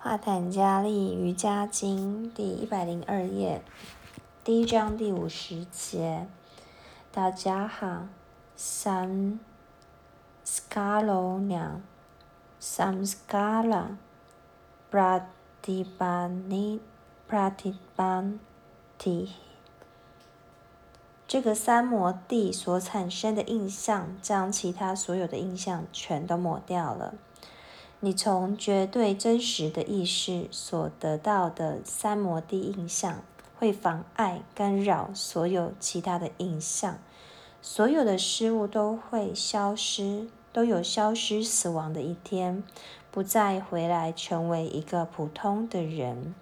帕坦加利瑜伽经第一百零二页，第一章第五十节。大家好，Sam Scalona Sam Scala Pratibani Pratibanti。这个三摩地所产生的印象，将其他所有的印象全都抹掉了。你从绝对真实的意识所得到的三摩地印象，会妨碍、干扰所有其他的印象。所有的事物都会消失，都有消失、死亡的一天，不再回来成为一个普通的人，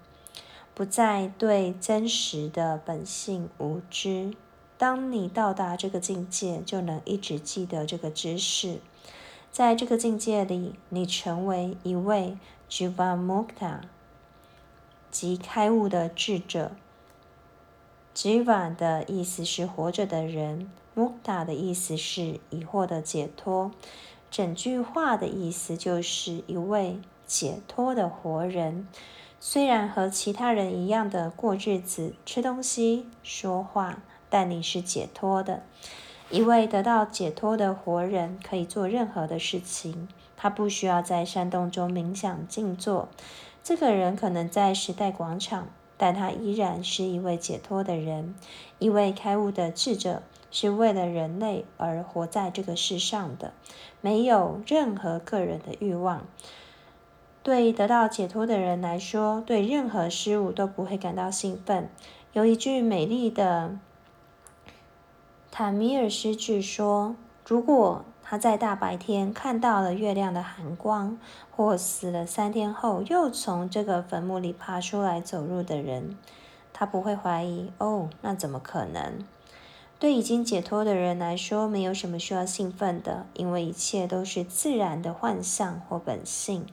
不再对真实的本性无知。当你到达这个境界，就能一直记得这个知识。在这个境界里，你成为一位 Jivamukta，即开悟的智者。Jiva 的意思是活着的人，Mukta 的意思是已获得解脱。整句话的意思就是一位解脱的活人。虽然和其他人一样的过日子、吃东西、说话，但你是解脱的。一位得到解脱的活人可以做任何的事情，他不需要在山洞中冥想静坐。这个人可能在时代广场，但他依然是一位解脱的人。一位开悟的智者是为了人类而活在这个世上的，没有任何个人的欲望。对得到解脱的人来说，对任何事物都不会感到兴奋。有一句美丽的。坦米尔诗句说：“如果他在大白天看到了月亮的寒光，或死了三天后又从这个坟墓里爬出来走入的人，他不会怀疑。哦，那怎么可能？对已经解脱的人来说，没有什么需要兴奋的，因为一切都是自然的幻象或本性。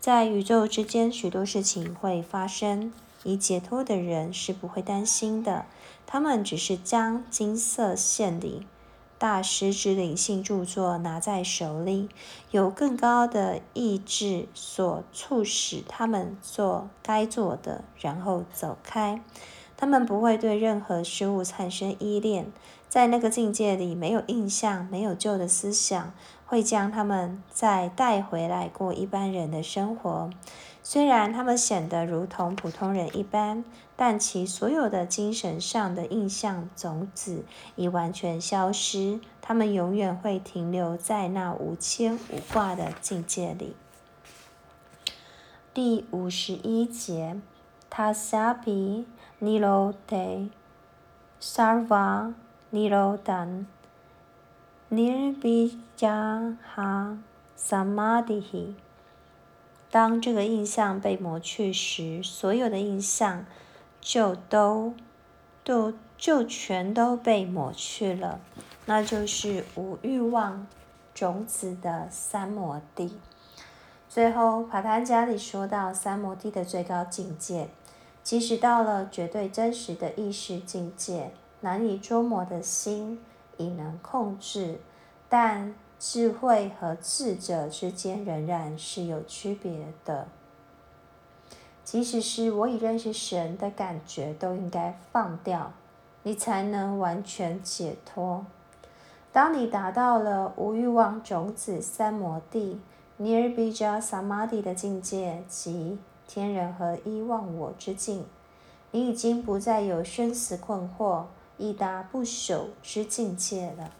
在宇宙之间，许多事情会发生。已解脱的人是不会担心的。”他们只是将金色线里大师之灵性著作拿在手里，有更高的意志所促使他们做该做的，然后走开。他们不会对任何事物产生依恋，在那个境界里没有印象，没有旧的思想，会将他们再带回来过一般人的生活。虽然他们显得如同普通人一般，但其所有的精神上的印象种子已完全消失。他们永远会停留在那无牵无挂的境界里。第五十一节：Tasapi nirote sarva nirodan nirvijaha samadhi。当这个印象被抹去时，所有的印象就都都就全都被抹去了。那就是无欲望种子的三摩地。最后，帕坦加里说到三摩地的最高境界，即使到了绝对真实的意识境界，难以捉摸的心已能控制，但。智慧和智者之间仍然是有区别的。即使是我已认识神的感觉，都应该放掉，你才能完全解脱。当你达到了无欲望种子三摩地 （Nirbija Samadhi） 的境界，即天人合一忘我之境，你已经不再有生死困惑、一达不朽之境界了。